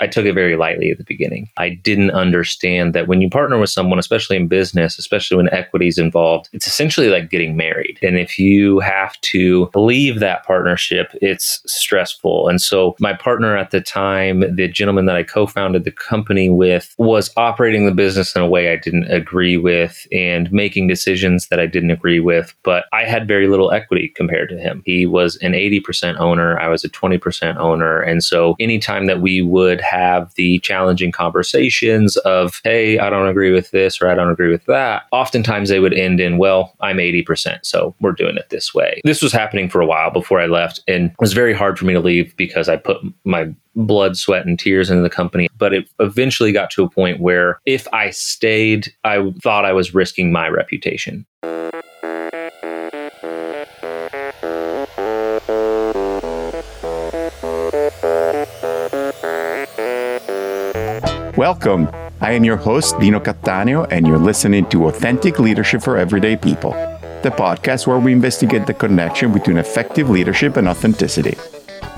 I took it very lightly at the beginning. I didn't understand that when you partner with someone, especially in business, especially when equity is involved, it's essentially like getting married. And if you have to leave that partnership, it's stressful. And so my partner at the time, the gentleman that I co-founded the company with, was operating the business in a way I didn't agree with and making decisions that I didn't agree with. But I had very little equity compared to him. He was an 80% owner. I was a 20% owner. And so anytime that we would have the challenging conversations of, hey, I don't agree with this or I don't agree with that, oftentimes they would end in, well, I'm 80%, so we're doing it this way. This was happening for a while before I left, and it was very hard for me to leave because I put my blood, sweat, and tears into the company. But it eventually got to a point where if I stayed, I thought I was risking my reputation. Welcome. I am your host, Dino Cattaneo, and you're listening to Authentic Leadership for Everyday People, the podcast where we investigate the connection between effective leadership and authenticity.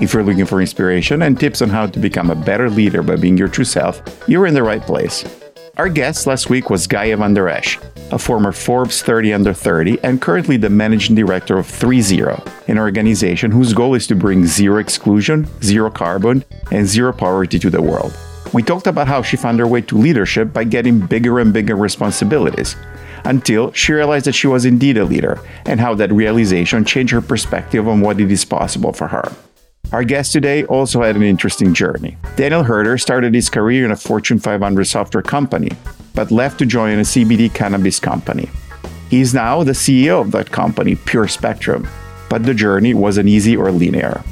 If you're looking for inspiration and tips on how to become a better leader by being your true self, you're in the right place. Our guest last week was Gaia van der Esch, a former Forbes 30 under 30 and currently the managing director of 30, an organization whose goal is to bring zero exclusion, zero carbon, and zero poverty to the world. We talked about how she found her way to leadership by getting bigger and bigger responsibilities, until she realized that she was indeed a leader, and how that realization changed her perspective on what it is possible for her. Our guest today also had an interesting journey. Daniel Huerter started his career in a Fortune 500 software company, but left to join a CBD cannabis company. He is now the CEO of that company, Pure Spectrum, but the journey wasn't easy or linear.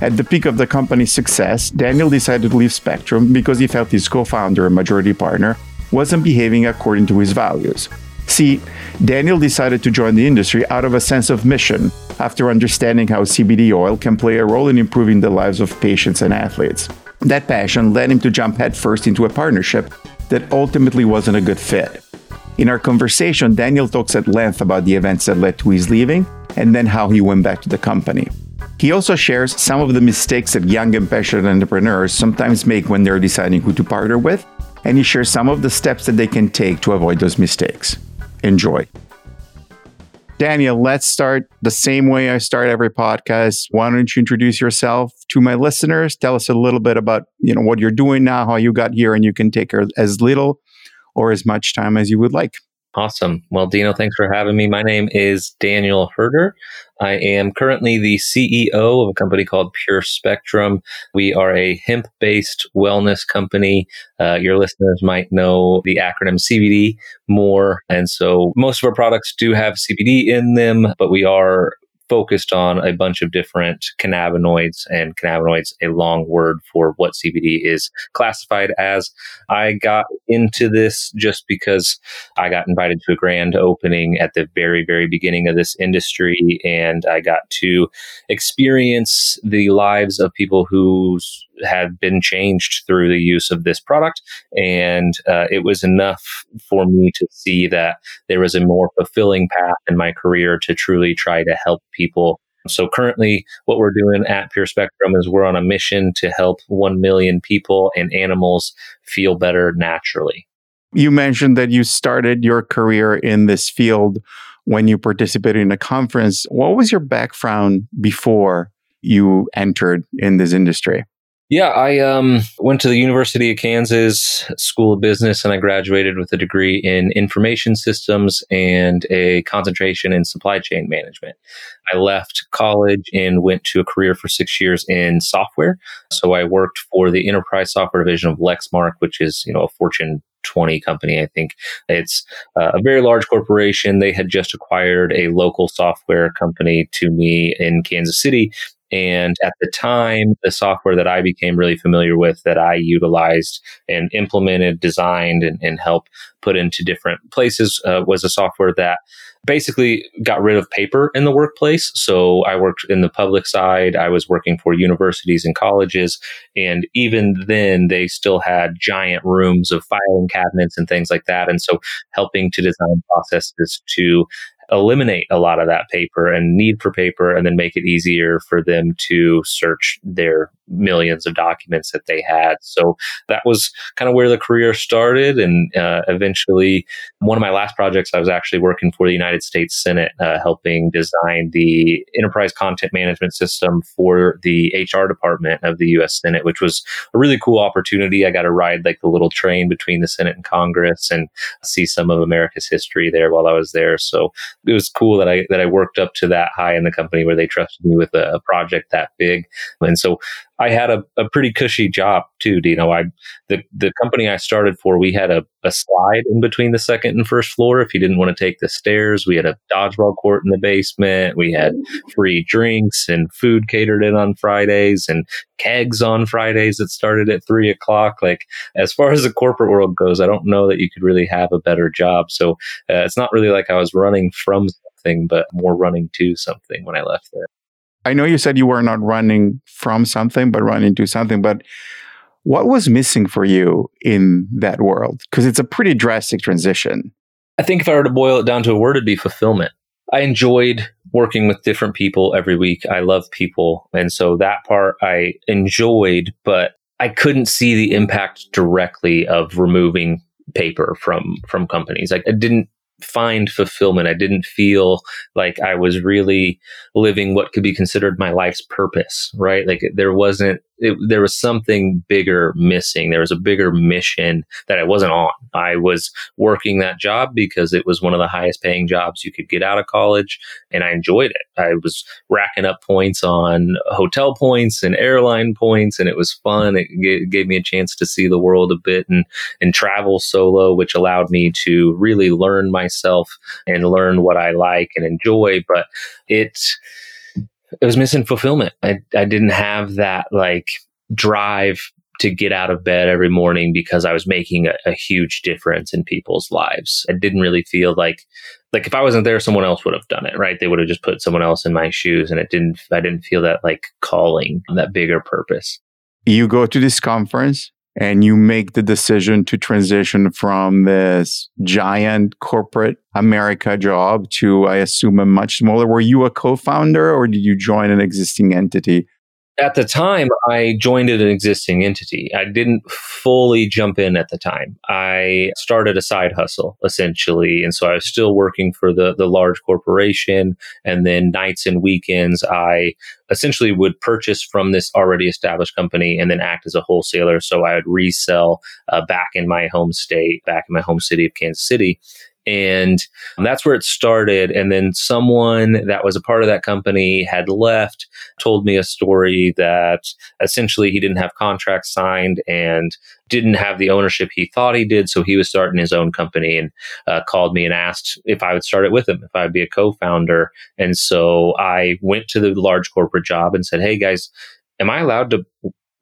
At the peak of the company's success, Daniel decided to leave Spectrum because he felt his co founder and majority partner wasn't behaving according to his values. See, Daniel decided to join the industry out of a sense of mission after understanding how CBD oil can play a role in improving the lives of patients and athletes. That passion led him to jump headfirst into a partnership that ultimately wasn't a good fit. In our conversation, Daniel talks at length about the events that led to his leaving and then how he went back to the company. He also shares some of the mistakes that young and passionate entrepreneurs sometimes make when they're deciding who to partner with, and he shares some of the steps that they can take to avoid those mistakes. Enjoy. Daniel, let's start the same way I start every podcast. Why don't you introduce yourself to my listeners? Tell us a little bit about, you know, what you're doing now, how you got here, and you can take as little or as much time as you would like. Awesome. Well, Dino, thanks for having me. My name is Daniel Huerter. I am currently the CEO of a company called Pure Spectrum. We are a hemp based wellness company. Uh, your listeners might know the acronym CBD more. And so most of our products do have CBD in them, but we are focused on a bunch of different cannabinoids and cannabinoids a long word for what CBD is classified as. I got into this just because I got invited to a grand opening at the very very beginning of this industry and I got to experience the lives of people who had been changed through the use of this product. And uh, it was enough for me to see that there was a more fulfilling path in my career to truly try to help people. So currently, what we're doing at Pure Spectrum is we're on a mission to help 1 million people and animals feel better naturally. You mentioned that you started your career in this field when you participated in a conference. What was your background before you entered in this industry? Yeah, I um, went to the University of Kansas School of Business and I graduated with a degree in information systems and a concentration in supply chain management. I left college and went to a career for six years in software. So I worked for the enterprise software division of Lexmark, which is, you know, a Fortune 20 company. I think it's uh, a very large corporation. They had just acquired a local software company to me in Kansas City. And at the time, the software that I became really familiar with that I utilized and implemented, designed, and, and helped put into different places uh, was a software that basically got rid of paper in the workplace. So I worked in the public side. I was working for universities and colleges. And even then, they still had giant rooms of filing cabinets and things like that. And so helping to design processes to eliminate a lot of that paper and need for paper and then make it easier for them to search their millions of documents that they had. So that was kind of where the career started. And uh, eventually, one of my last projects, I was actually working for the United States Senate, uh, helping design the enterprise content management system for the HR department of the U.S. Senate, which was a really cool opportunity. I got to ride like the little train between the Senate and Congress and see some of America's history there while I was there. So it was cool that I that I worked up to that high in the company where they trusted me with a, a project that big. And so I had a, a pretty cushy job too, Dino. I the the company I started for, we had a, a slide in between the second and first floor if you didn't want to take the stairs. We had a dodgeball court in the basement. We had free drinks and food catered in on Fridays and kegs on Fridays that started at three o'clock. Like as far as the corporate world goes, I don't know that you could really have a better job. So uh, it's not really like I was running from something, but more running to something when I left there. I know you said you were not running from something, but running to something. But what was missing for you in that world? Because it's a pretty drastic transition. I think if I were to boil it down to a word, it'd be fulfillment. I enjoyed working with different people every week. I love people. And so that part I enjoyed, but I couldn't see the impact directly of removing paper from from companies. Like I didn't find fulfillment. I didn't feel like I was really living what could be considered my life's purpose, right? Like there wasn't it, there was something bigger missing. There was a bigger mission that I wasn't on. I was working that job because it was one of the highest paying jobs you could get out of college, and I enjoyed it. I was racking up points on hotel points and airline points, and it was fun. It g- gave me a chance to see the world a bit and and travel solo, which allowed me to really learn myself and learn what I like and enjoy. But it it was missing fulfillment. I, I didn't have that like drive to get out of bed every morning because I was making a, a, huge difference in people's lives. I didn't really feel like like if I wasn't there, someone else would have done it, right? They would have just put someone else in my shoes, and it didn't. I didn't feel that like calling, that bigger purpose. You go to this conference and you make the decision to transition from this giant corporate America job to, I assume, a much smaller. Were you a co founder or did you join an existing entity? At the time, I joined an existing entity. I didn't fully jump in at the time. I started a side hustle essentially. And so I was still working for the, the large corporation. And then nights and weekends, I essentially would purchase from this already established company and then act as a wholesaler. So I would resell uh, back in my home state, back in my home city of Kansas City. And that's where it started. And then someone that was a part of that company had left, told me a story that essentially he didn't have contracts signed and didn't have the ownership he thought he did. So he was starting his own company and uh, called me and asked if I would start it with him, if I'd be a co founder. And so I went to the large corporate job and said, Hey guys, am I allowed to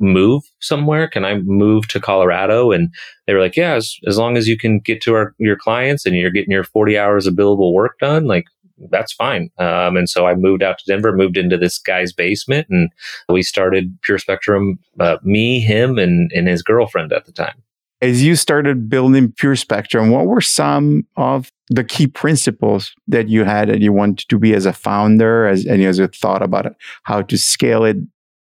move somewhere? Can I move to Colorado? And they were like, yeah, as, as long as you can get to our, your clients and you're getting your 40 hours of billable work done, like that's fine. Um, and so I moved out to Denver, moved into this guy's basement, and we started Pure Spectrum, uh, me, him, and, and his girlfriend at the time. As you started building Pure Spectrum, what were some of the key principles that you had and you wanted to be as a founder, as and as you thought about it, how to scale it?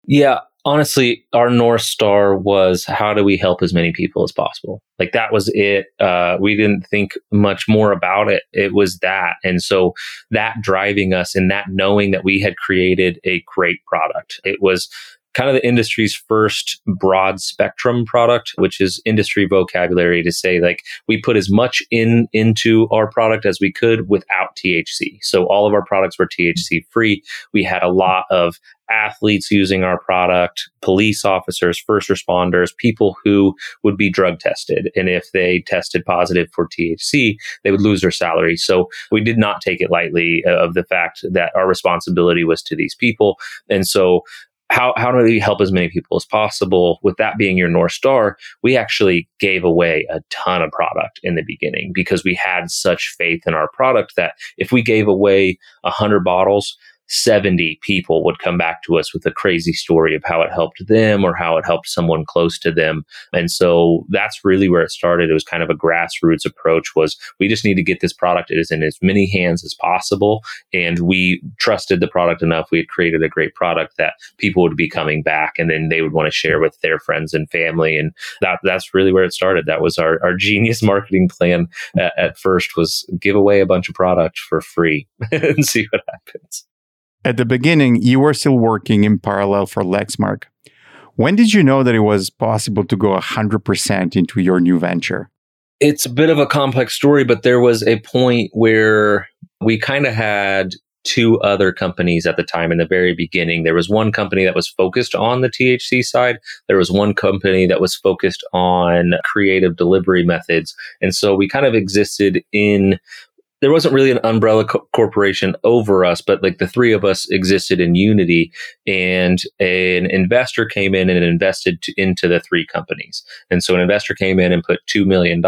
Yeah, honestly, our North Star was how do we help as many people as possible? Like that was it. Uh, we didn't think much more about it. It was that. And so that driving us and that knowing that we had created a great product. It was kind of the industry's first broad spectrum product, which is industry vocabulary to say like we put as much in into our product as we could without THC. So all of our products were THC free. We had a lot of athletes using our product, police officers, first responders, people who would be drug tested. And if they tested positive for THC, they would lose their salary. So we did not take it lightly uh, of the fact that our responsibility was to these people. And so how, how do we help as many people as possible? With that being your North Star, we actually gave away a ton of product in the beginning because we had such faith in our product that if we gave away a hundred bottles, 70 people would come back to us with a crazy story of how it helped them or how it helped someone close to them. And so that's really where it started. It was kind of a grassroots approach was we just need to get this product it is in as many hands as possible. And we trusted the product enough. We had created a great product that people would be coming back and then they would want to share with their friends and family. And that that's really where it started. That was our, our genius marketing plan at, at first was give away a bunch of product for free and see what happens. At the beginning, you were still working in parallel for Lexmark. When did you know that it was possible to go 100% into your new venture? It's a bit of a complex story, but there was a point where we kind of had two other companies at the time in the very beginning. There was one company that was focused on the THC side. There was one company that was focused on creative delivery methods. And so we kind of existed in there wasn't really an umbrella co- corporation over us, but like the three of us existed in unity and an investor came in and invested to, into the three companies. And so an investor came in and put $2 million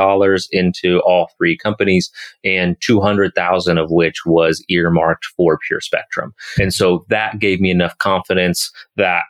into all three companies and 200,000 of which was earmarked for pure spectrum. And so that gave me enough confidence that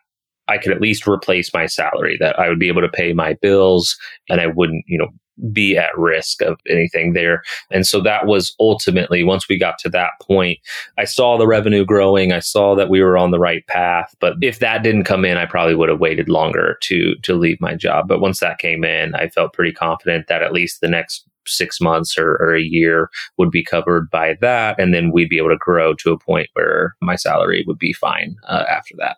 I could at least replace my salary, that I would be able to pay my bills and I wouldn't, you know, be at risk of anything there. And so that was ultimately, once we got to that point, I saw the revenue growing. I saw that we were on the right path. But if that didn't come in, I probably would have waited longer to, to leave my job. But once that came in, I felt pretty confident that at least the next six months or, or a year would be covered by that. And then we'd be able to grow to a point where my salary would be fine uh, after that.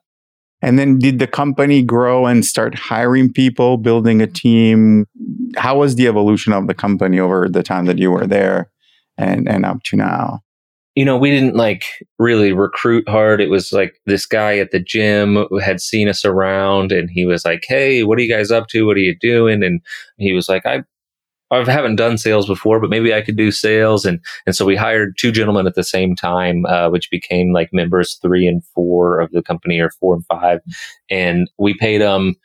And then did the company grow and start hiring people, building a team? How was the evolution of the company over the time that you were there and, and up to now? You know, we didn't like really recruit hard. It was like this guy at the gym had seen us around and he was like, Hey, what are you guys up to? What are you doing? And he was like, I I haven't done sales before, but maybe I could do sales. And, and so we hired two gentlemen at the same time, uh, which became like members three and four of the company or four and five. And we paid them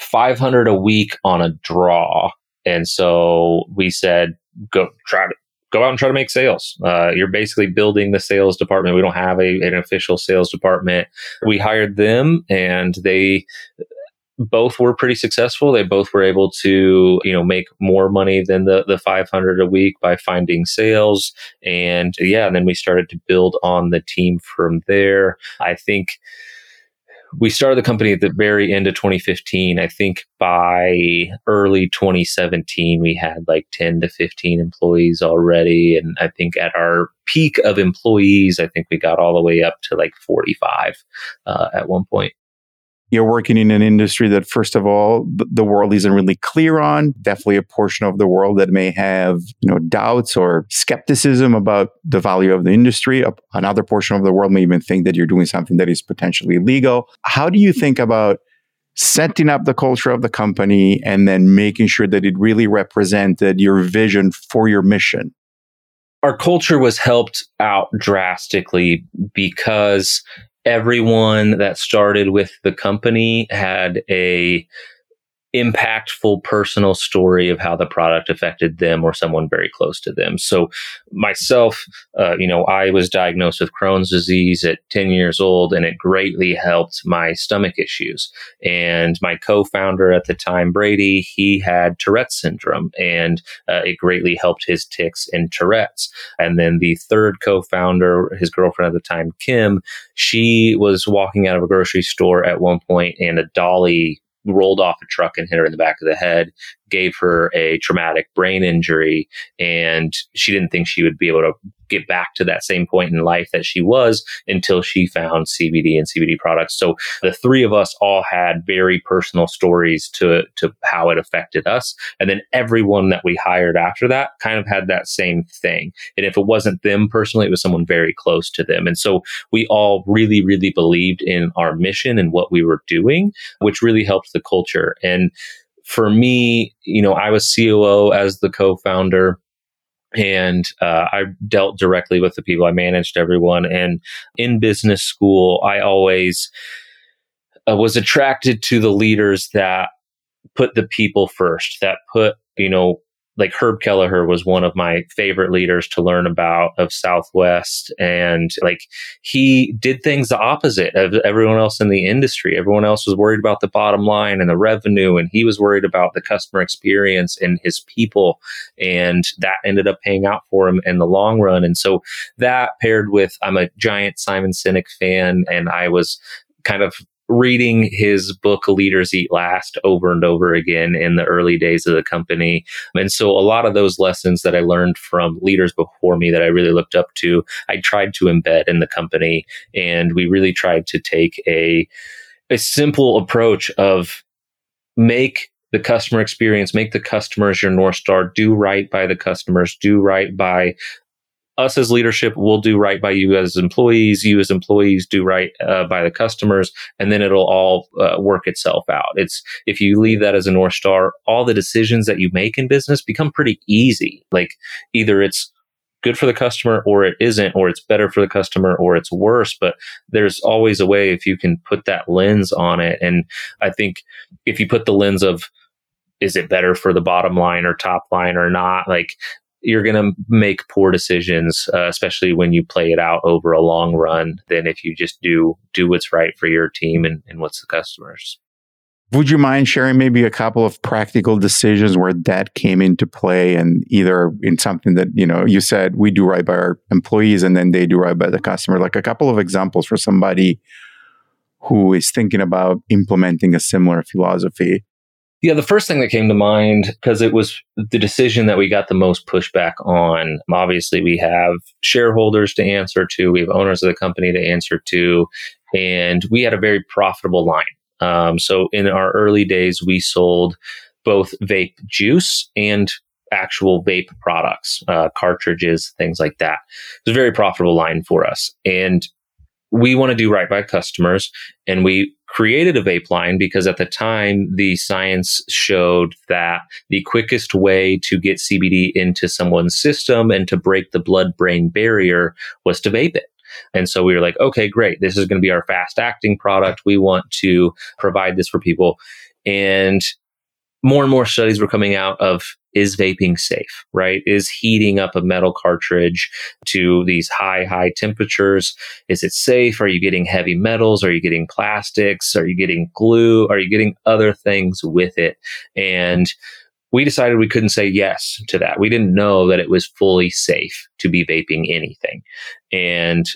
500 a week on a draw. And so we said, go try to go out and try to make sales. Uh, you're basically building the sales department. We don't have a, an official sales department. We hired them and they both were pretty successful. They both were able to, you know, make more money than the, the 500 a week by finding sales. And yeah, and then we started to build on the team from there. I think we started the company at the very end of 2015. I think by early 2017, we had like 10 to 15 employees already. And I think at our peak of employees, I think we got all the way up to like 45 uh, at one point you're working in an industry that, first of all, the world isn't really clear on. Definitely a portion of the world that may have, you know, doubts or skepticism about the value of the industry. Another portion of the world may even think that you're doing something that is potentially illegal. How do you think about setting up the culture of the company and then making sure that it really represented your vision for your mission? Our culture was helped out drastically because everyone that started with the company had a impactful personal story of how the product affected them or someone very close to them. So myself, uh, you know, I was diagnosed with Crohn's disease at 10 years old and it greatly helped my stomach issues. And my co-founder at the time, Brady, he had Tourette's syndrome and uh, it greatly helped his tics and Tourette's. And then the third co-founder, his girlfriend at the time, Kim, she was walking out of a grocery store at one point and a dolly rolled off a truck and hit her in the back of the head gave her a traumatic brain injury and she didn't think she would be able to get back to that same point in life that she was until she found CBD and CBD products. So the three of us all had very personal stories to to how it affected us. And then everyone that we hired after that kind of had that same thing. And if it wasn't them personally, it was someone very close to them. And so we all really, really believed in our mission and what we were doing, which really helped the culture. And for me, you know, I was COO as the co-founder and uh, I dealt directly with the people. I managed everyone. And in business school, I always uh, was attracted to the leaders that put the people first, that put, you know, like Herb Kelleher was one of my favorite leaders to learn about of Southwest. And like he did things the opposite of everyone else in the industry. Everyone else was worried about the bottom line and the revenue. And he was worried about the customer experience and his people. And that ended up paying out for him in the long run. And so that paired with, I'm a giant Simon Sinek fan and I was kind of reading his book leaders eat last over and over again in the early days of the company. And so a lot of those lessons that i learned from leaders before me that i really looked up to i tried to embed in the company. And we really tried to take a a simple approach of make the customer experience, make the customers your North Star, do right by the customers, do right by us as leadership will do right by you as employees you as employees do right uh, by the customers and then it'll all uh, work itself out. It's if you leave that as a north star all the decisions that you make in business become pretty easy. Like either it's good for the customer or it isn't or it's better for the customer or it's worse but there's always a way if you can put that lens on it. And i think if you put the lens of is it better for the bottom line or top line or not? Like you're going to make poor decisions, uh, especially when you play it out over a long run, than if you just do do what's right for your team and, and what's the customers. Would you mind sharing maybe a couple of practical decisions where that came into play and either in something that, you know, you said we do right by our employees and then they do right by the customer, like a couple of examples for somebody who is thinking about implementing a similar philosophy yeah, the first thing that came to mind, because it was the decision that we got the most pushback on. Obviously, we have shareholders to answer to, we have owners of the company to answer to, and we had a very profitable line. Um, so in our early days, we sold both vape juice and actual vape products, uh, cartridges, things like that. It was a very profitable line for us. And we want to do right by customers and we created a vape line because at the time the science showed that the quickest way to get CBD into someone's system and to break the blood brain barrier was to vape it. And so we were like, okay, great. This is going to be our fast acting product. We want to provide this for people. And more and more studies were coming out of is vaping safe, right? Is heating up a metal cartridge to these high, high temperatures? Is it safe? Are you getting heavy metals? Are you getting plastics? Are you getting glue? Are you getting other things with it? And we decided we couldn't say yes to that. We didn't know that it was fully safe to be vaping anything. And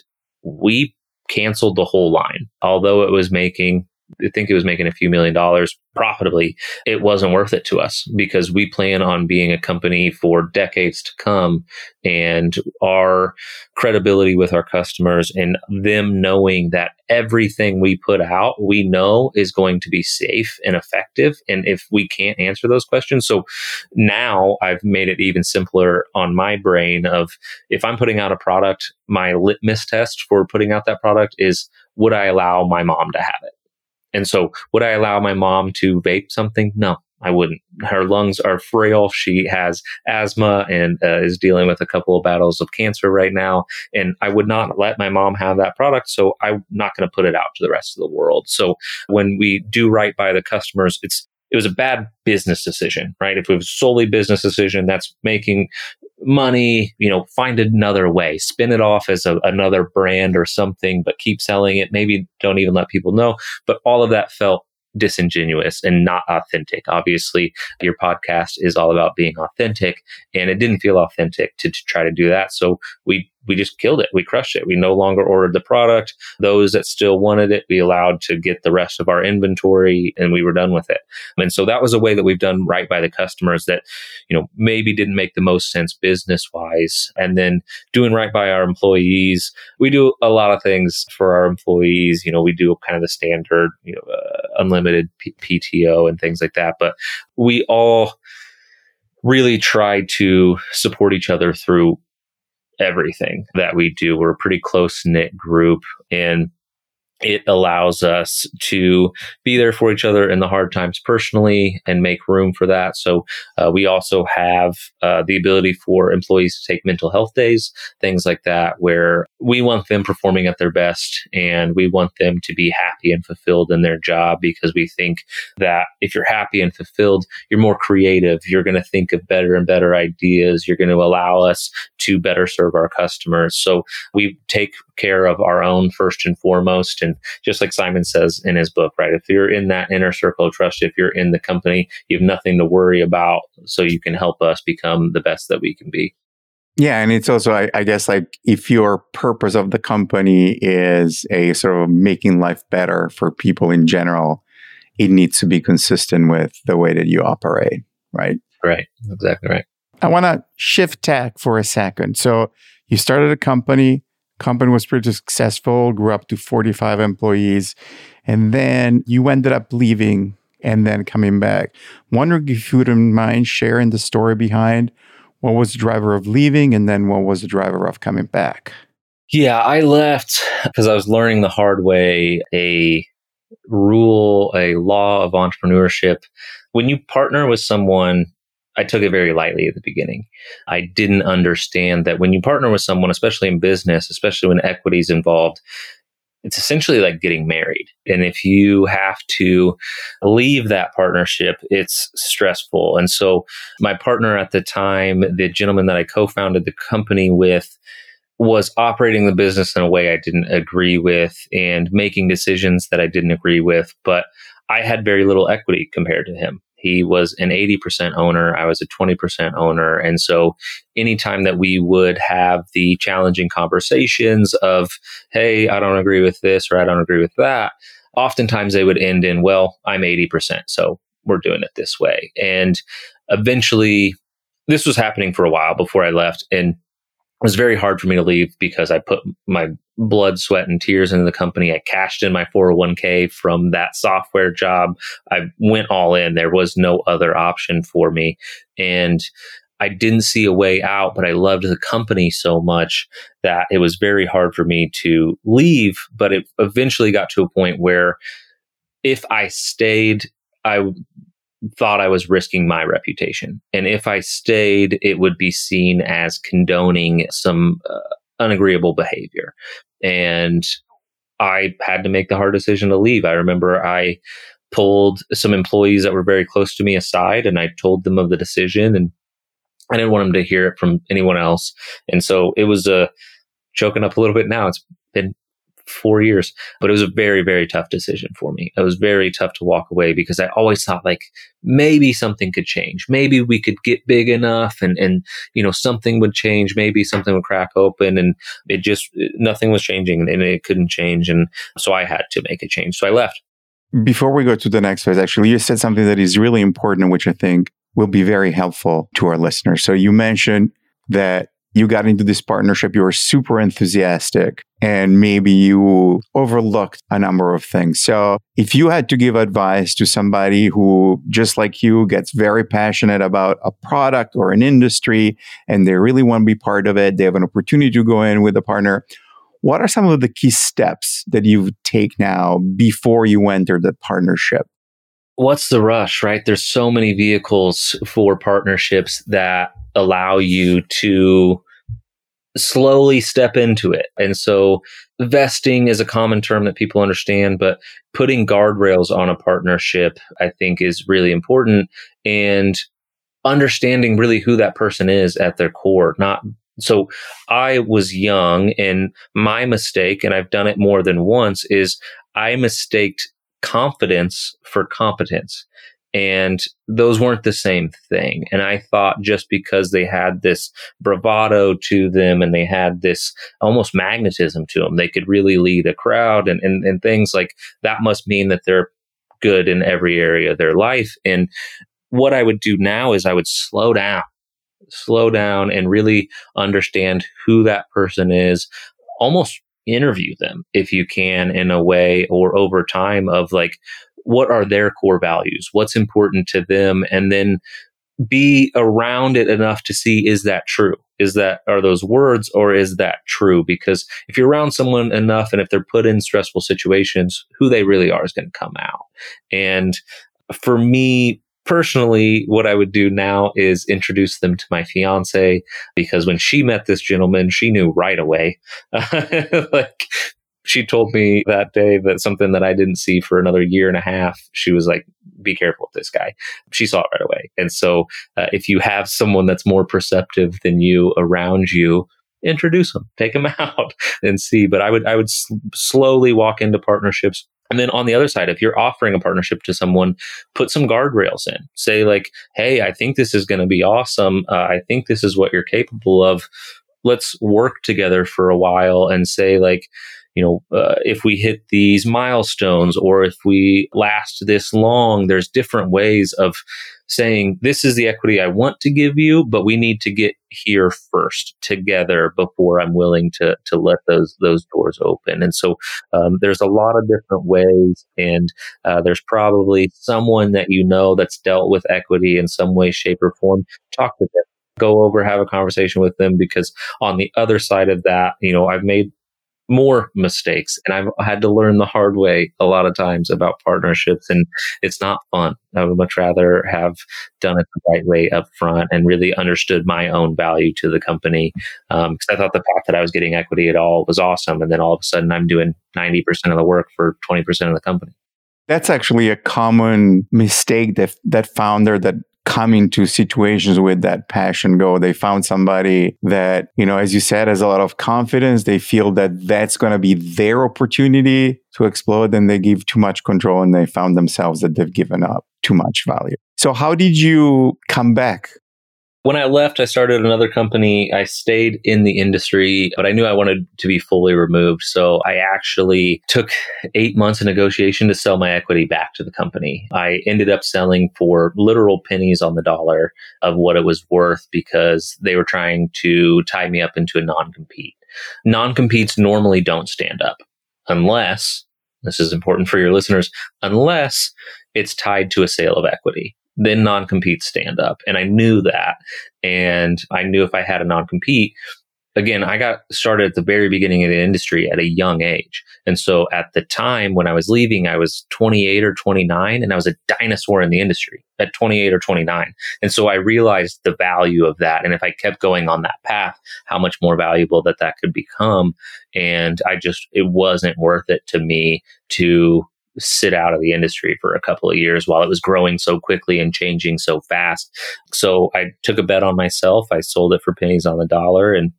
we canceled the whole line, although it was making I think it was making a few million dollars profitably, it wasn't worth it to us because we plan on being a company for decades to come and our credibility with our customers and them knowing that everything we put out, we know is going to be safe and effective. And if we can't answer those questions, so now I've made it even simpler on my brain of if I'm putting out a product, my litmus test for putting out that product is would I allow my mom to have it? And so would I allow my mom to vape something? No, I wouldn't. Her lungs are frail. She has asthma and uh, is dealing with a couple of battles of cancer right now. And I would not let my mom have that product. So I'm not going to put it out to the rest of the world. So when we do right by the customers, it's it was a bad business decision, right? If it was solely business decision, that's making money, you know, find another way, spin it off as a, another brand or something, but keep selling it. Maybe don't even let people know. But all of that felt disingenuous and not authentic. Obviously, your podcast is all about being authentic, and it didn't feel authentic to, to try to do that. So we we just killed it. We crushed it. We no longer ordered the product. Those that still wanted it, we allowed to get the rest of our inventory and we were done with it. And so that was a way that we've done right by the customers that, you know, maybe didn't make the most sense business wise. And then doing right by our employees. We do a lot of things for our employees. You know, we do kind of the standard, you know, uh, unlimited P- PTO and things like that. But we all, really try to support each other through everything that we do. We're a pretty close knit group. And it allows us to be there for each other in the hard times personally and make room for that. So uh, we also have uh, the ability for employees to take mental health days, things like that, where we want them performing at their best and we want them to be happy and fulfilled in their job because we think that if you're happy and fulfilled, you're more creative. You're going to think of better and better ideas. You're going to allow us to better serve our customers. So we take care of our own first and foremost. And just like Simon says in his book, right? If you're in that inner circle of trust, if you're in the company, you have nothing to worry about. So you can help us become the best that we can be. Yeah. And it's also, I, I guess, like if your purpose of the company is a sort of making life better for people in general, it needs to be consistent with the way that you operate, right? Right. Exactly right. I want to shift tack for a second. So you started a company, company was pretty successful, grew up to 45 employees, and then you ended up leaving and then coming back. Wondering if you wouldn't mind sharing the story behind what was the driver of leaving and then what was the driver of coming back? Yeah, I left because I was learning the hard way a rule, a law of entrepreneurship. When you partner with someone I took it very lightly at the beginning. I didn't understand that when you partner with someone, especially in business, especially when equity is involved, it's essentially like getting married. And if you have to leave that partnership, it's stressful. And so my partner at the time, the gentleman that I co-founded the company with, was operating the business in a way I didn't agree with and making decisions that I didn't agree with. But I had very little equity compared to him. He was an 80% owner. I was a 20% owner. And so anytime that we would have the challenging conversations of, Hey, I don't agree with this or I don't agree with that. Oftentimes they would end in, well, I'm 80%. So we're doing it this way. And eventually this was happening for a while before I left. And it was very hard for me to leave because I put my blood, sweat, and tears into the company. I cashed in my 401k from that software job. I went all in. There was no other option for me. And I didn't see a way out, but I loved the company so much that it was very hard for me to leave. But it eventually got to a point where if I stayed, I thought I was risking my reputation. And if I stayed, it would be seen as condoning some uh, unagreeable behavior. And I had to make the hard decision to leave. I remember I pulled some employees that were very close to me aside and I told them of the decision and I didn't want them to hear it from anyone else. And so it was a uh, choking up a little bit now. It's four years. But it was a very, very tough decision for me. It was very tough to walk away because I always thought like maybe something could change. Maybe we could get big enough and, and, you know, something would change. Maybe something would crack open and it just, nothing was changing and it couldn't change. And so I had to make a change. So I left. Before we go to the next phase, actually, you said something that is really important, which I think will be very helpful to our listeners. So you mentioned that you got into this partnership, you were super enthusiastic, and maybe you overlooked a number of things. So, if you had to give advice to somebody who, just like you, gets very passionate about a product or an industry and they really want to be part of it, they have an opportunity to go in with a partner. What are some of the key steps that you take now before you enter that partnership? What's the rush, right? There's so many vehicles for partnerships that allow you to slowly step into it. And so vesting is a common term that people understand, but putting guardrails on a partnership, I think is really important and understanding really who that person is at their core, not so I was young and my mistake, and I've done it more than once, is I mistaked confidence for competence. And those weren't the same thing. And I thought just because they had this bravado to them and they had this almost magnetism to them, they could really lead a crowd and, and, and things like that must mean that they're good in every area of their life. And what I would do now is I would slow down, slow down and really understand who that person is, almost interview them if you can in a way or over time of like, what are their core values? What's important to them? And then be around it enough to see is that true? is that are those words or is that true because if you're around someone enough and if they're put in stressful situations who they really are is going to come out and for me personally what i would do now is introduce them to my fiance because when she met this gentleman she knew right away like she told me that day that something that I didn't see for another year and a half. She was like, be careful with this guy. She saw it right away. And so, uh, if you have someone that's more perceptive than you around you, introduce them, take them out and see. But I would, I would sl- slowly walk into partnerships. And then on the other side, if you're offering a partnership to someone, put some guardrails in. Say like, "Hey, I think this is going to be awesome. Uh, I think this is what you're capable of. Let's work together for a while." And say like, you know, uh, if we hit these milestones or if we last this long, there's different ways of saying, this is the equity I want to give you, but we need to get here first together before I'm willing to, to let those, those doors open. And so, um, there's a lot of different ways and, uh, there's probably someone that you know that's dealt with equity in some way, shape or form. Talk to them go over, have a conversation with them because on the other side of that, you know, I've made more mistakes and I've had to learn the hard way a lot of times about partnerships and it's not fun. I would much rather have done it the right way up front and really understood my own value to the company. Um, because I thought the fact that I was getting equity at all was awesome. And then all of a sudden I'm doing 90% of the work for 20% of the company. That's actually a common mistake that that founder that come into situations with that passion go. They found somebody that, you know, as you said, has a lot of confidence. They feel that that's going to be their opportunity to explode and they give too much control and they found themselves that they've given up too much value. So how did you come back when I left, I started another company. I stayed in the industry, but I knew I wanted to be fully removed. So I actually took eight months of negotiation to sell my equity back to the company. I ended up selling for literal pennies on the dollar of what it was worth because they were trying to tie me up into a non compete. Non competes normally don't stand up unless, this is important for your listeners, unless it's tied to a sale of equity then non compete stand up. And I knew that. And I knew if I had a non compete, again, I got started at the very beginning of the industry at a young age. And so at the time when I was leaving, I was 28 or 29 and I was a dinosaur in the industry at 28 or 29. And so I realized the value of that. And if I kept going on that path, how much more valuable that that could become. And I just, it wasn't worth it to me to sit out of the industry for a couple of years while it was growing so quickly and changing so fast. So I took a bet on myself. I sold it for pennies on the dollar and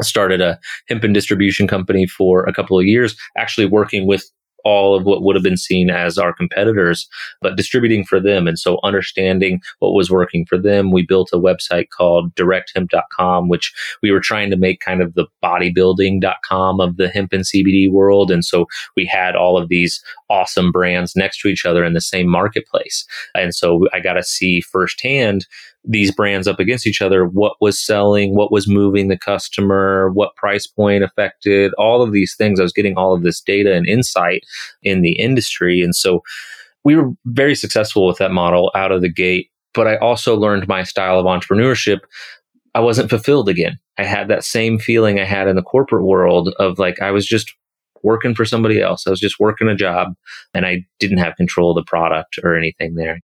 started a hemp and distribution company for a couple of years, actually working with all of what would have been seen as our competitors, but distributing for them. And so understanding what was working for them, we built a website called directhemp.com, which we were trying to make kind of the bodybuilding.com of the hemp and CBD world. And so we had all of these awesome brands next to each other in the same marketplace. And so I got to see firsthand these brands up against each other, what was selling, what was moving the customer, what price point affected, all of these things. I was getting all of this data and insight in the industry. And so we were very successful with that model out of the gate. But I also learned my style of entrepreneurship. I wasn't fulfilled again. I had that same feeling I had in the corporate world of like, I was just working for somebody else. I was just working a job and I didn't have control of the product or anything there.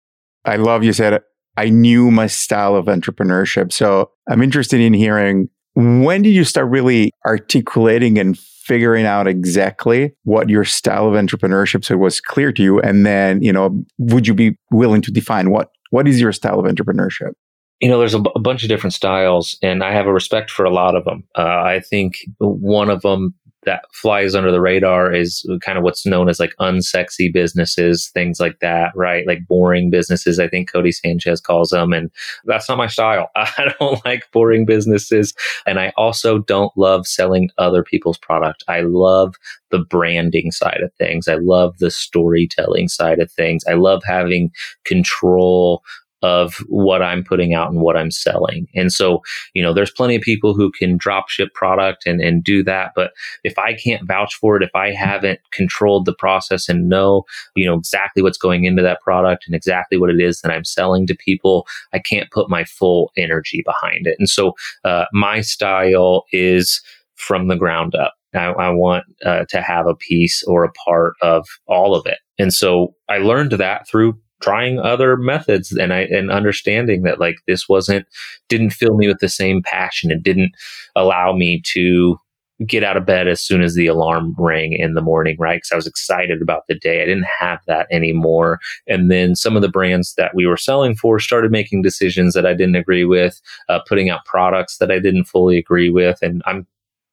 I love you said I knew my style of entrepreneurship. So I'm interested in hearing when did you start really articulating and figuring out exactly what your style of entrepreneurship so it was clear to you? And then you know would you be willing to define what what is your style of entrepreneurship? You know there's a, b- a bunch of different styles and i have a respect for a lot of them uh, i think one of them that flies under the radar is kind of what's known as like unsexy businesses, things like that, right? Like boring businesses, I think Codie Sanchez calls them. And that's not my style. I don't like boring businesses. And I also don't love selling other people's product. I love the branding side of things. I love the storytelling side of things. I love having control of what I'm putting out and what I'm selling. And so, you know, there's plenty of people who can drop ship product and, and do that. But if I can't vouch for it, if I haven't controlled the process and know, you know, exactly what's going into that product and exactly what it is that I'm selling to people, I can't put my full energy behind it. And so, uh, my style is from the ground up. I, I want uh, to have a piece or a part of all of it. And so I learned that through trying other methods and I and understanding that like this wasn't didn't fill me with the same passion. It didn't allow me to get out of bed as soon as the alarm rang in the morning, right? Because I was excited about the day. I didn't have that anymore. And then some of the brands that we were selling for started making decisions that I didn't agree with, uh, putting out products that I didn't fully agree with. And I'm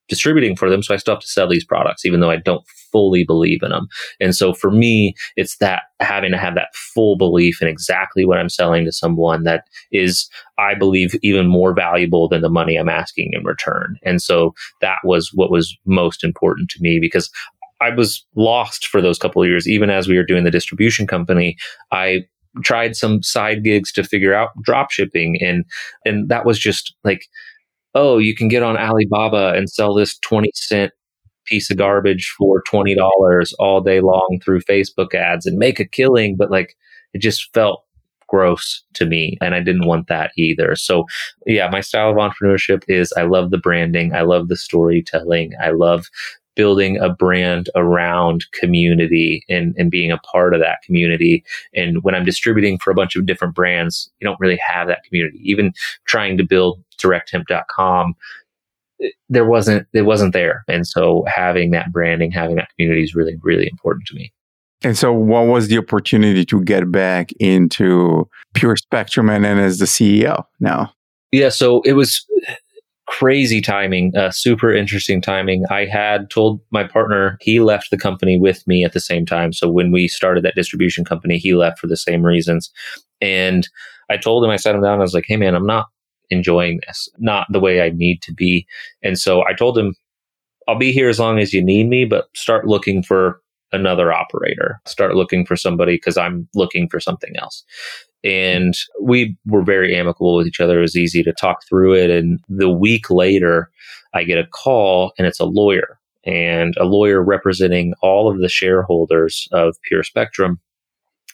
distributing for them. So I still have to sell these products, even though I don't fully believe in them. And so for me, it's that having to have that full belief in exactly what I'm selling to someone that is, I believe, even more valuable than the money I'm asking in return. And so that was what was most important to me because I was lost for those couple of years. Even as we were doing the distribution company, I tried some side gigs to figure out drop shipping and and that was just like oh, you can get on Alibaba and sell this 20 cent piece of garbage for $20 all day long through Facebook ads and make a killing. But like, it just felt gross to me and I didn't want that either. So yeah, my style of entrepreneurship is I love the branding. I love the storytelling. I love building a brand around community and, and being a part of that community. And when I'm distributing for a bunch of different brands, you don't really have that community. Even trying to build directhemp.com, there wasn't, it wasn't there. And so having that branding, having that community is really, really important to me. And so, what was the opportunity to get back into Pure Spectrum and then as the CEO now? Yeah, so it was crazy timing, uh, super interesting timing. I had told my partner he left the company with me at the same time. So when we started that distribution company, he left for the same reasons. And I told him, I sat him down, I was like, hey man, I'm not enjoying this, not the way I need to be. And so I told him, I'll be here as long as you need me, but start looking for another operator. Start looking for somebody because I'm looking for something else. And we were very amicable with each other. It was easy to talk through it. And the week later, I get a call and it's a lawyer and a lawyer representing all of the shareholders of Pure Spectrum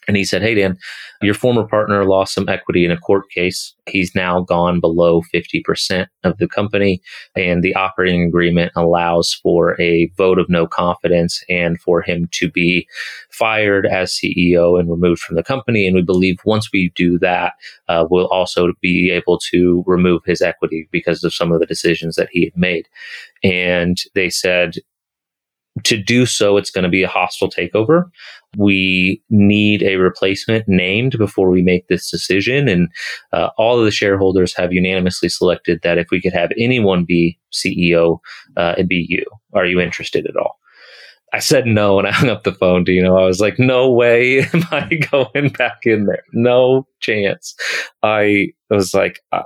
and he said, Hey, Dan, your former partner lost some equity in a court case. He's now gone below 50% of the company, and the operating agreement allows for a vote of no confidence and for him to be fired as CEO and removed from the company. And we believe once we do that, uh, we'll also be able to remove his equity because of some of the decisions that he had made. And they said, to do so, it's going to be a hostile takeover. We need a replacement named before we make this decision. And uh, all of the shareholders have unanimously selected that if we could have anyone be CEO, uh, it'd be you. Are you interested at all? I said no and I hung up the phone. You know? I was like, no way am I going back in there. No chance. I was like, I,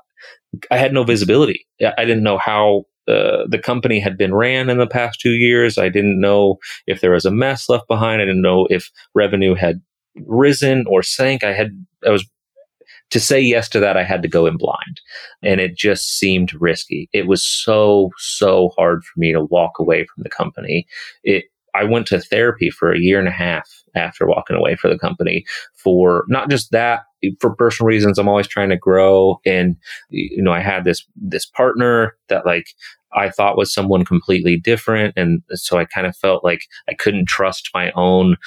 I had no visibility. I didn't know how uh, the company had been ran in the past two years. I didn't know if there was a mess left behind. I didn't know if revenue had risen or sank. I had, I was, to say yes to that, I had to go in blind and it just seemed risky. It was so, so hard for me to walk away from the company. It, I went to therapy for a year and a half after walking away for the company for not just that for personal reasons i'm always trying to grow and you know i had this this partner that like I thought was someone completely different. And so I kind of felt like I couldn't trust my own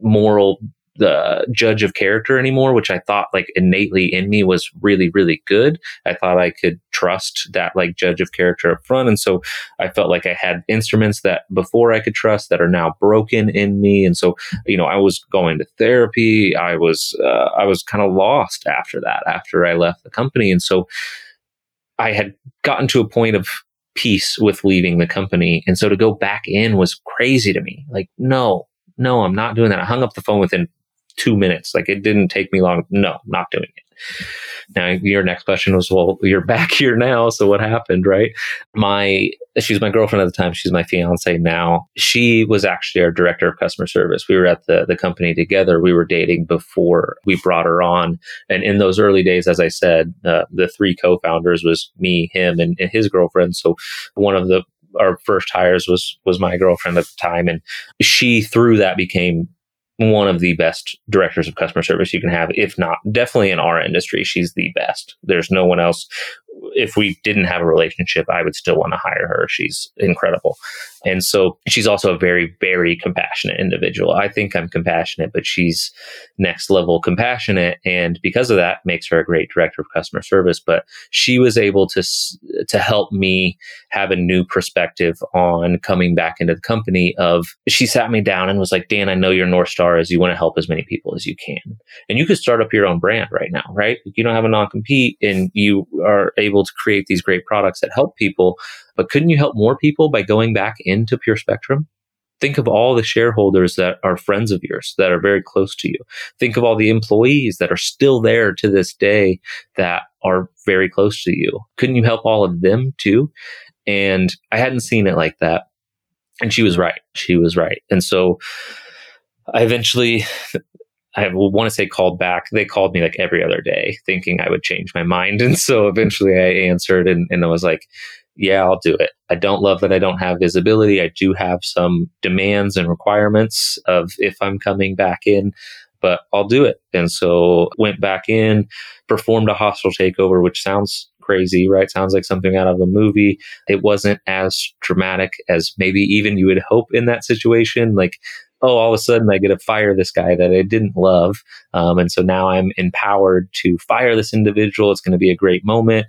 moral the judge of character anymore, which I thought like innately in me was really, really good. I thought I could trust that like judge of character up front. And so I felt like I had instruments that before I could trust that are now broken in me. And so, you know, I was going to therapy. I was, uh, I was kind of lost after that, after I left the company. And so I had gotten to a point of peace with leaving the company. And so to go back in was crazy to me. Like, no, no, I'm not doing that. I hung up the phone within two minutes. Like it didn't take me long. No, not doing it. Now, your next question was, well, you're back here now. So what happened, right? My, she's my girlfriend at the time. She's my fiance now. She was actually our director of customer service. We were at the, the company together. We were dating before we brought her on. And in those early days, as I said, uh, the three co-founders was me, him, and, and his girlfriend. So one of the our first hires was was my girlfriend at the time and she through that became one of the best directors of customer service you can have, if not definitely in our industry. She's the best. There's no one else. If we didn't have a relationship, I would still want to hire her. She's incredible. And so she's also a very, very compassionate individual. I think I'm compassionate, but she's next level compassionate. And because of that, makes her a great director of customer service. But she was able to, to help me have a new perspective on coming back into the company of she sat me down and was like, Dan, I know your North Star is you want to help as many people as you can. And you could start up your own brand right now, right? You don't have a non-compete and you are able to create these great products that help people but couldn't you help more people by going back into Pure Spectrum? Think of all the shareholders that are friends of yours that are very close to you. Think of all the employees that are still there to this day that are very close to you. Couldn't you help all of them too? And I hadn't seen it like that. And she was right. She was right. And so I eventually I want to say called back. They called me like every other day thinking I would change my mind. And so eventually I answered and, and I was like, yeah, I'll do it. I don't love that I don't have visibility. I do have some demands and requirements of if I'm coming back in, but I'll do it. And so went back in, performed a hostile takeover, which sounds crazy, right? Sounds like something out of a movie. It wasn't as dramatic as maybe even you would hope in that situation. Like, oh, all of a sudden I get to fire this guy that I didn't love. Um, and so now I'm empowered to fire this individual. It's going to be a great moment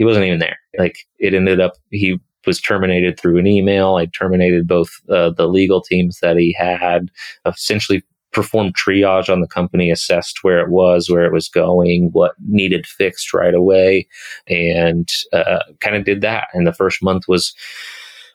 he wasn't even there. Like it ended up, he was terminated through an email. I terminated both uh, the legal teams that he had, essentially performed triage on the company, assessed where it was, where it was going, what needed fixed right away, and uh, kind of did that. And the first month was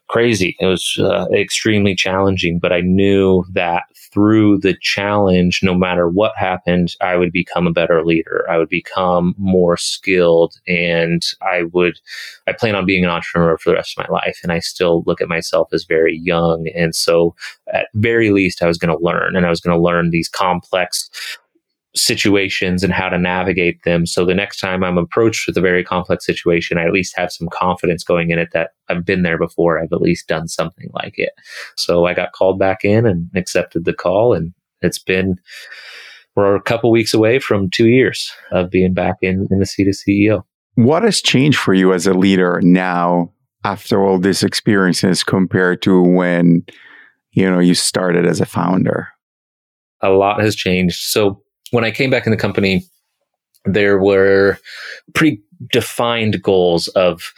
crazy. It was uh, extremely challenging, but I knew that through the challenge, no matter what happened, I would become a better leader. I would become more skilled and I would, I plan on being an entrepreneur for the rest of my life. And I still look at myself as very young. And so at very least, I was going to learn and I was going to learn these complex situations and how to navigate them. So the next time I'm approached with a very complex situation, I at least have some confidence going in it that I've been there before. I've at least done something like it. So I got called back in and accepted the call. And it's been, we're a couple weeks away from two years of being back in, in the seat of CEO. What has changed for you as a leader now after all these experiences compared to when, you know, you started as a founder? A lot has changed. So when I came back in the company, there were pretty defined goals of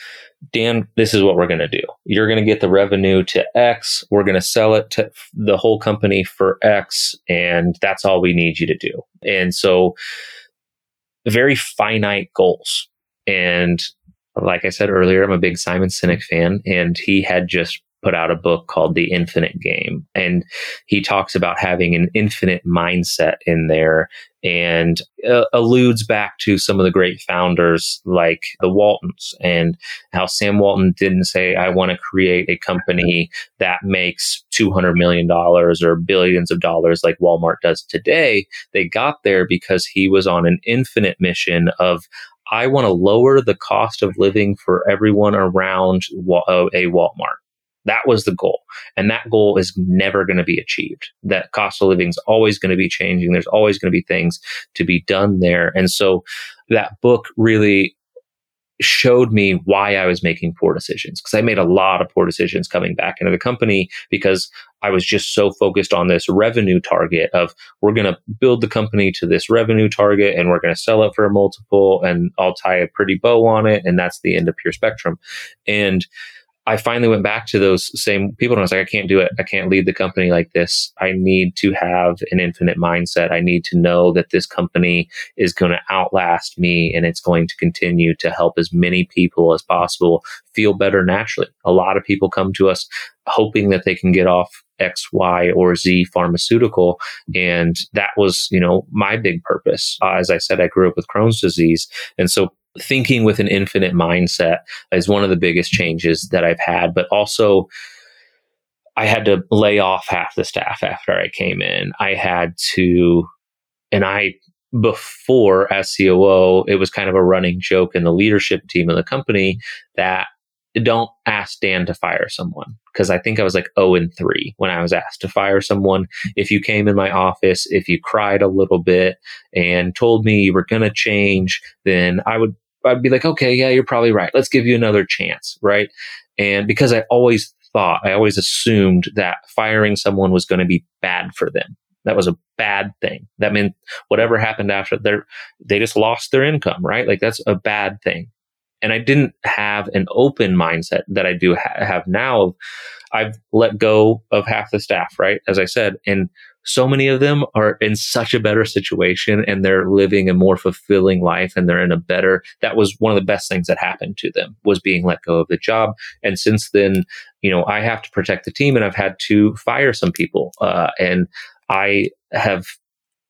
Dan, this is what we're going to do. You're going to get the revenue to X. We're going to sell it to the whole company for X. And that's all we need you to do. And so very finite goals. And like I said earlier, I'm a big Simon Sinek fan and he had just put out a book called The Infinite Game. And he talks about having an infinite mindset in there and uh, alludes back to some of the great founders like the Waltons and how Sam Walton didn't say, I want to create a company that makes $200 million or billions of dollars like Walmart does today. They got there because he was on an infinite mission of, I want to lower the cost of living for everyone around uh, a Walmart. That was the goal. And that goal is never going to be achieved. That cost of living is always going to be changing. There's always going to be things to be done there. And so that book really showed me why I was making poor decisions because I made a lot of poor decisions coming back into the company because I was just so focused on this revenue target of we're going to build the company to this revenue target and we're going to sell it for a multiple and I'll tie a pretty bow on it and that's the end of pure spectrum. And I finally went back to those same people and I was like, I can't do it. I can't lead the company like this. I need to have an infinite mindset. I need to know that this company is going to outlast me and it's going to continue to help as many people as possible feel better naturally. A lot of people come to us hoping that they can get off X, Y, or Z pharmaceutical. And that was, you know, my big purpose. Uh, as I said, I grew up with Crohn's disease. And so thinking with an infinite mindset is one of the biggest changes that I've had, but also I had to lay off half the staff after I came in. I had to, and I, before as COO, it was kind of a running joke in the leadership team of the company that don't ask Dan to fire someone because I think I was like 0 and 3 when I was asked to fire someone. If you came in my office, if you cried a little bit and told me you were going to change, then I would I'd be like, okay, yeah, you're probably right. Let's give you another chance, right? And because I always thought, I always assumed that firing someone was going to be bad for them. That was a bad thing. That meant whatever happened after they they just lost their income, right? Like that's a bad thing. And I didn't have an open mindset that I do ha- have now. I've let go of half the staff, right? As I said, and so many of them are in such a better situation and they're living a more fulfilling life and they're in a better that was one of the best things that happened to them was being let go of the job and since then you know i have to protect the team and i've had to fire some people uh, and i have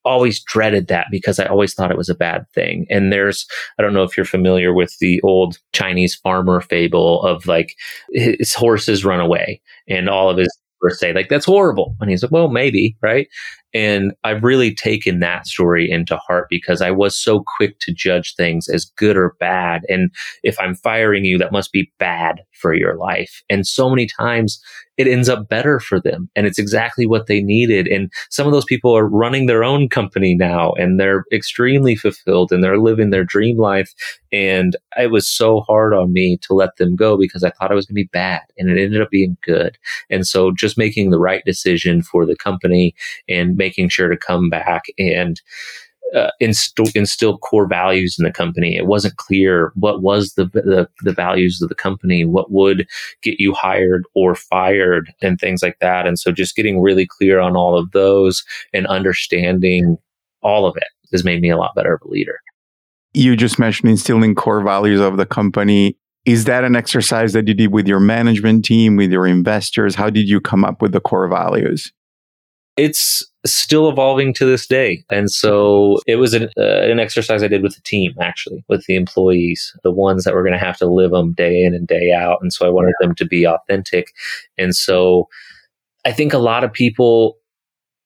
always dreaded that because I always thought it was a bad thing. And there's, I don't know if you're familiar with the old Chinese farmer fable of like his horses run away and all of his or say like that's horrible. And he's like well maybe right? And i've really taken that story into heart because i was so quick to judge things as good or bad. And if i'm firing you that must be bad for your life. And so many times it ends up better for them. And it's exactly what they needed. And some of those people are running their own company now and they're extremely fulfilled and they're living their dream life. And it was so hard on me to let them go because I thought it was going to be bad and it ended up being good. And so just making the right decision for the company and making sure to come back and uh, instill, instill core values in the company. It wasn't clear what was the, the, the values of the company, what would get you hired or fired, and things like that. And so, just getting really clear on all of those and understanding all of it has made me a lot better of a leader. You just mentioned instilling core values of the company. Is that an exercise that you did with your management team, with your investors? How did you come up with the core values? It's still evolving to this day. And so it was an, uh, an exercise I did with the team, actually, with the employees, the ones that were going to have to live them day in and day out. And so I wanted them to be authentic. And so I think a lot of people,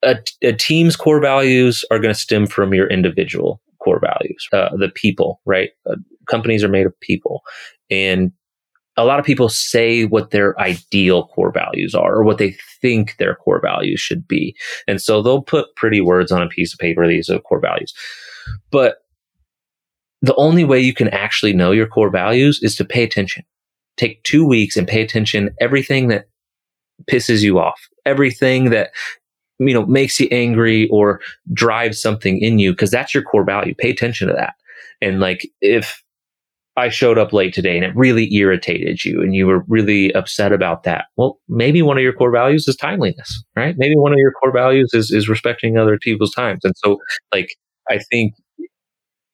a, a team's core values are going to stem from your individual core values, uh, the people, right? Uh, companies are made of people. And a lot of people say what their ideal core values are or what they think their core values should be. And so they'll put pretty words on a piece of paper. These are core values. But the only way you can actually know your core values is to pay attention. Take two weeks and pay attention everything that pisses you off, everything that you know makes you angry or drives something in you because that's your core value. Pay attention to that. And like if I showed up late today and it really irritated you and you were really upset about that. Well, maybe one of your core values is timeliness, right? Maybe one of your core values is, is respecting other people's times. And so, like, I think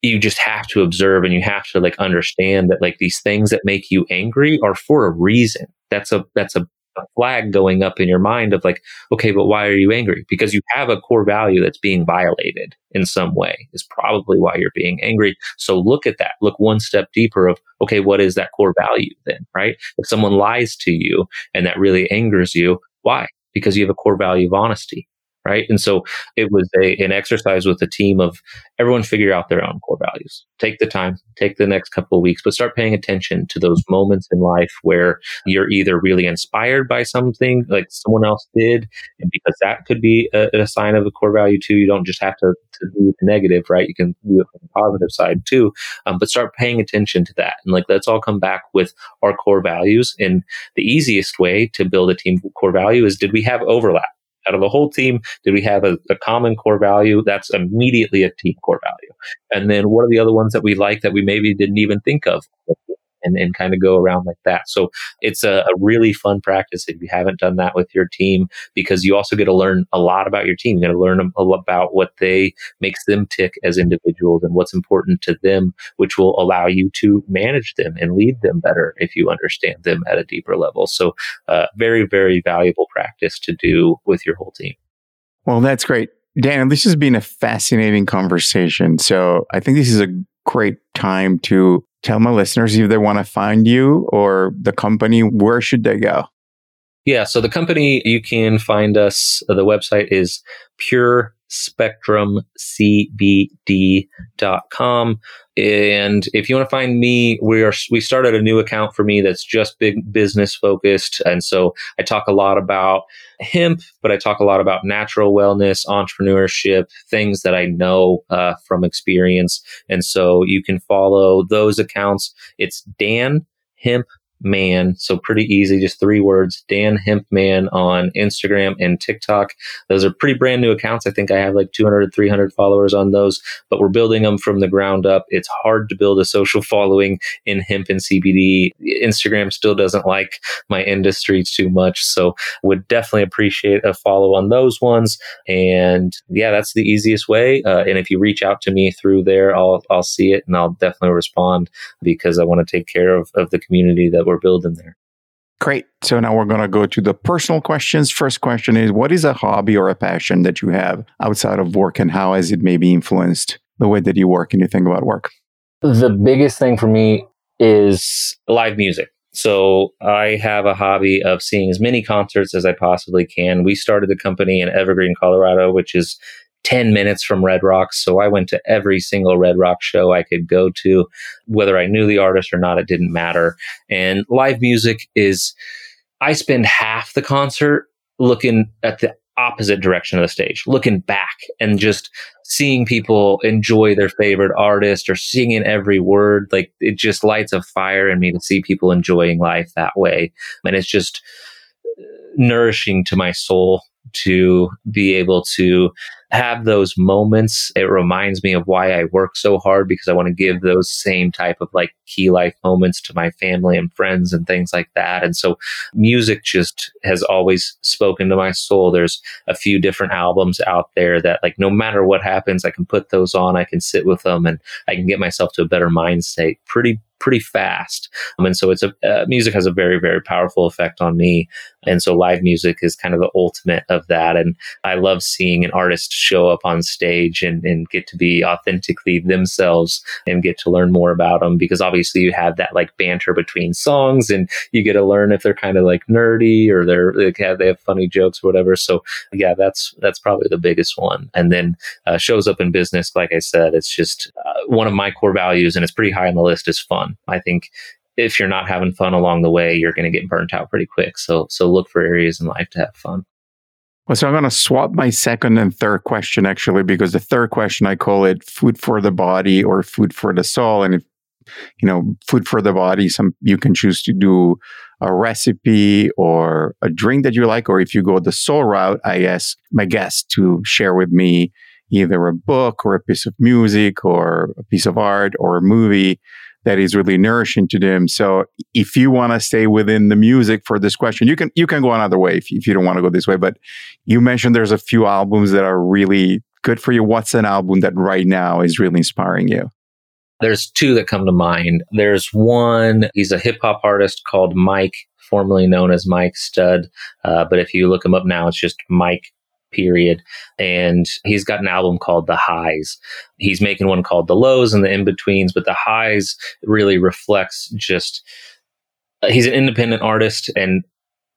you just have to observe and you have to like understand that like these things that make you angry are for a reason. That's a, that's a a flag going up in your mind of like, okay, but why are you angry? Because you have a core value that's being violated in some way is probably why you're being angry. So look at that. Look one step deeper of, okay, what is that core value then, right? If someone lies to you and that really angers you, why? Because you have a core value of honesty right? And so it was a, an exercise with a team of everyone figure out their own core values. Take the time, take the next couple of weeks, but start paying attention to those moments in life where you're either really inspired by something like someone else did, and because that could be a, a sign of a core value too. You don't just have to, to do the negative, right? You can do it from the positive side too. Um, but start paying attention to that. And like, let's all come back with our core values. And the easiest way to build a team core value is did we have overlap? Out of the whole team, did we have a, a, common core value? That's immediately a team core value. And then what are the other ones that we like that we maybe didn't even think of? And, and kind of go around like that. So it's a, a, really fun practice if you haven't done that with your team because you also get to learn a lot about your team. You got to learn about what they makes them tick as individuals and what's important to them, which will allow you to manage them and lead them better if you understand them at a deeper level. So, uh, very, very valuable practice to do with your whole team. Well, that's great. Dan, this has been a fascinating conversation. So I think this is a great time to tell my listeners if they want to find you or the company, where should they go? Yeah, so the company you can find us, uh, the website is pure spectrumcbd.com. And if you want to find me, we are we started a new account for me that's just big business focused. And so I talk a lot about hemp, but I talk a lot about natural wellness, entrepreneurship, things that I know uh, from experience. And so you can follow those accounts. It's Dan Hemp Man. So pretty easy, just three words. Dan Hempman on Instagram and TikTok. Those are pretty brand new accounts. I think I have like 200, 300 followers on those, but we're building them from the ground up. It's hard to build a social following in hemp and CBD. Instagram still doesn't like my industry too much. So would definitely appreciate a follow on those ones. And yeah, that's the easiest way. Uh, and if you reach out to me through there, I'll, I'll see it and I'll definitely respond because I want to take care of, of the community that we're building there. Great. So now we're going to go to the personal questions. First question is What is a hobby or a passion that you have outside of work, and how has it maybe influenced the way that you work and you think about work? The biggest thing for me is live music. So I have a hobby of seeing as many concerts as I possibly can. We started the company in Evergreen, Colorado, which is 10 minutes from Red Rocks. So I went to every single Red Rock show I could go to. Whether I knew the artist or not, it didn't matter. And live music is, I spend half the concert looking at the opposite direction of the stage, looking back and just seeing people enjoy their favorite artist or singing every word. Like it just lights a fire in me to see people enjoying life that way. And it's just uh, nourishing to my soul to be able to have those moments. It reminds me of why I work so hard because I want to give those same type of like key life moments to my family and friends and things like that. And so music just has always spoken to my soul. There's a few different albums out there that like no matter what happens, I can put those on, I can sit with them and I can get myself to a better mind state pretty pretty fast. Um, and so it's a uh, music has a very very powerful effect on me. And so live music is kind of the ultimate of that. And I love seeing an artist show up on stage and, and get to be authentically themselves and get to learn more about them because obviously you have that like banter between songs and you get to learn if they're kind of like nerdy or they're they have, they have funny jokes or whatever. So yeah, that's that's probably the biggest one. And then uh, shows up in business, like I said, it's just uh, one of my core values and it's pretty high on the list is fun. I think if you're not having fun along the way, you're going to get burnt out pretty quick. So so look for areas in life to have fun. Well, so I'm going to swap my second and third question actually, because the third question I call it food for the body or food for the soul. And if, you know, food for the body, some you can choose to do a recipe or a drink that you like, or if you go the soul route, I ask my guests to share with me either a book or a piece of music or a piece of art or a movie that is really nourishing to them. So if you want to stay within the music for this question, you can you can go another way if, if you don't want to go this way. But you mentioned there's a few albums that are really good for you. What's an album that right now is really inspiring you? There's two that come to mind. There's one, he's a hip hop artist called Mike, formerly known as Mike Stud. Uh, but if you look him up now, it's just Mike period. And he's got an album called The Highs. He's making one called The Lows and the In Betweens, but The Highs really reflects just, uh, he's an independent artist and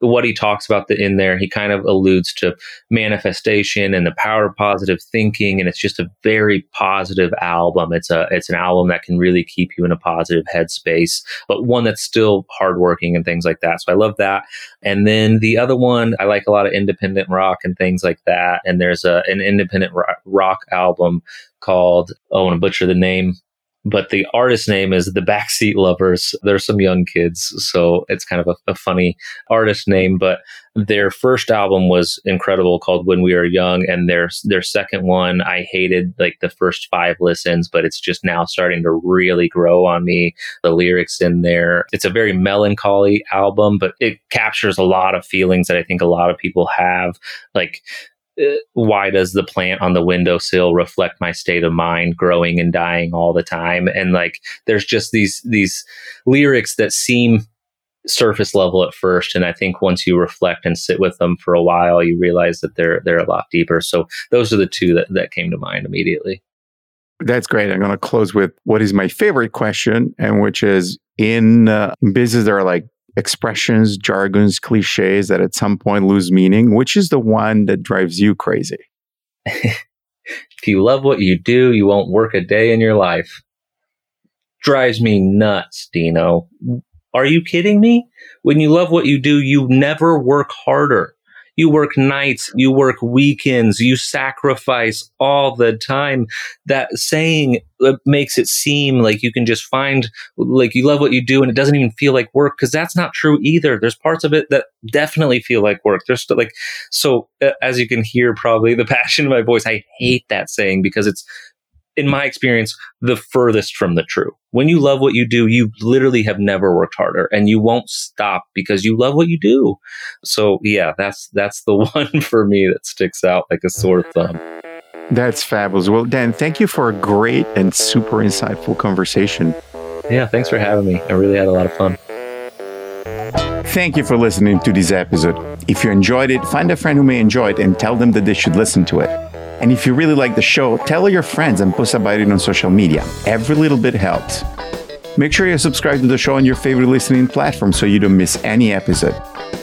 what he talks about the, in there, he kind of alludes to manifestation and the power of positive thinking, and it's just a very positive album. It's a it's an album that can really keep you in a positive headspace, but one that's still hardworking and things like that. So I love that. And then the other one, I like a lot of independent rock and things like that. And there's a an independent rock album called oh, I want to butcher the name but the artist name is the Backseat Lovers. There's some young kids, so it's kind of a, a, funny artist name. But their first album was incredible, called When We are Young, and their their second one I hated like the first five listens, but it's just now starting to really grow on me. The lyrics in there, it's a very melancholy album, but it captures a lot of feelings that I think a lot of people have, like why does the plant on the windowsill reflect my state of mind growing and dying all the time? And like there's just these these lyrics that seem surface level at first and i think once you reflect and sit with them for a while you realize that they're they're a lot deeper. So those are the two that, that came to mind immediately. That's great. I'm going to close with what is my favorite question and which is in uh, business there are like expressions, jargons, cliches that at some point lose meaning? Which is the one that drives you crazy? if you love what you do, you won't work a day in your life. Drives me nuts, Dino. Are you kidding me? When you love what you do, you never work harder. You work nights, you work weekends, you sacrifice all the time. That saying uh, makes it seem like you can just find, like you love what you do and it doesn't even feel like work because that's not true either. There's parts of it that definitely feel like work. There's like, so uh, as you can hear, probably the passion in my voice, I hate that saying because it's, in my experience, the furthest from the true. When you love what you do, you literally have never worked harder and you won't stop because you love what you do. So yeah, that's, that's the one for me that sticks out like a sore mm-hmm. thumb. That's fabulous. Well, Dan, thank you for a great and super insightful conversation. Yeah, thanks for having me. I really had a lot of fun. Thank you for listening to this episode. If you enjoyed it, find a friend who may enjoy it and tell them that they should listen to it. And if you really like the show, tell your friends and post about it on social media. Every little bit helps. Make sure you subscribe to the show on your favorite listening platform so you don't miss any episode.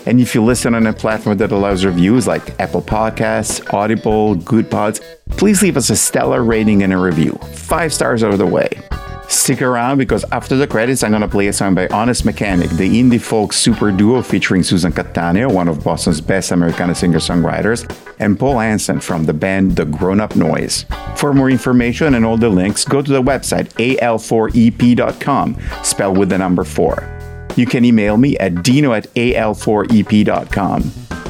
And if you listen on a platform that allows reviews like Apple Podcasts, Audible, Goodpods, please leave us a stellar rating and a review. Five stars out of the way. Stick around because after the credits, I'm to play a song by Honest Mechanic, the indie folk super duo featuring Susan Cattaneo, one of Boston's best Americana singer songwriters, and Paul Hansen from the band The Grown Up Noise. For more information and all the links, go to the website al4ep.com, spelled with the number 4. You can email me at dino at al4ep.com.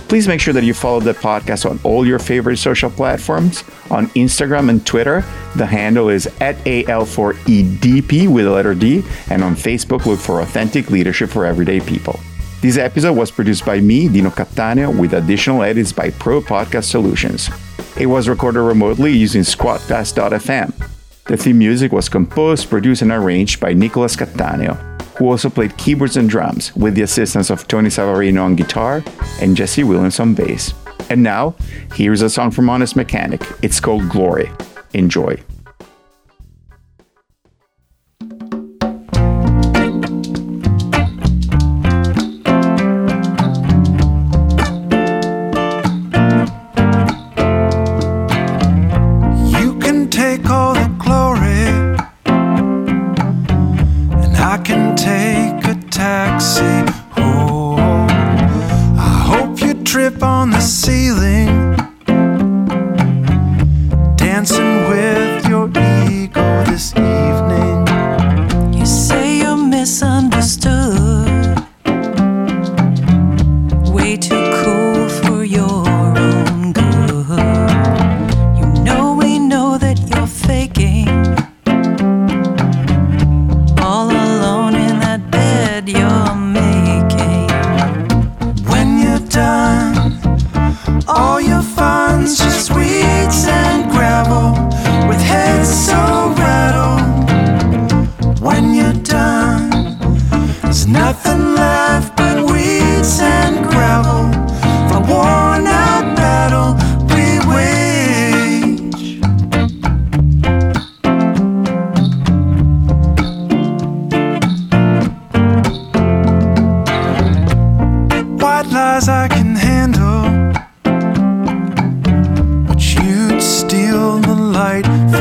Please make sure that you follow the podcast on all your favorite social platforms. On Instagram and Twitter, the handle is at AL4EDP with a letter D, and on Facebook, look for Authentic Leadership for Everyday People. This episode was produced by me, Dino Cattaneo, with additional edits by Pro Podcast Solutions. It was recorded remotely using Squadcast.fm. The theme music was composed, produced, and arranged by Nicolas Cattaneo who also played keyboards and drums with the assistance of Tony Savarino on guitar and Jesse Williams on bass. And now, here's a song from Honest Mechanic. It's called Glory. Enjoy. Edges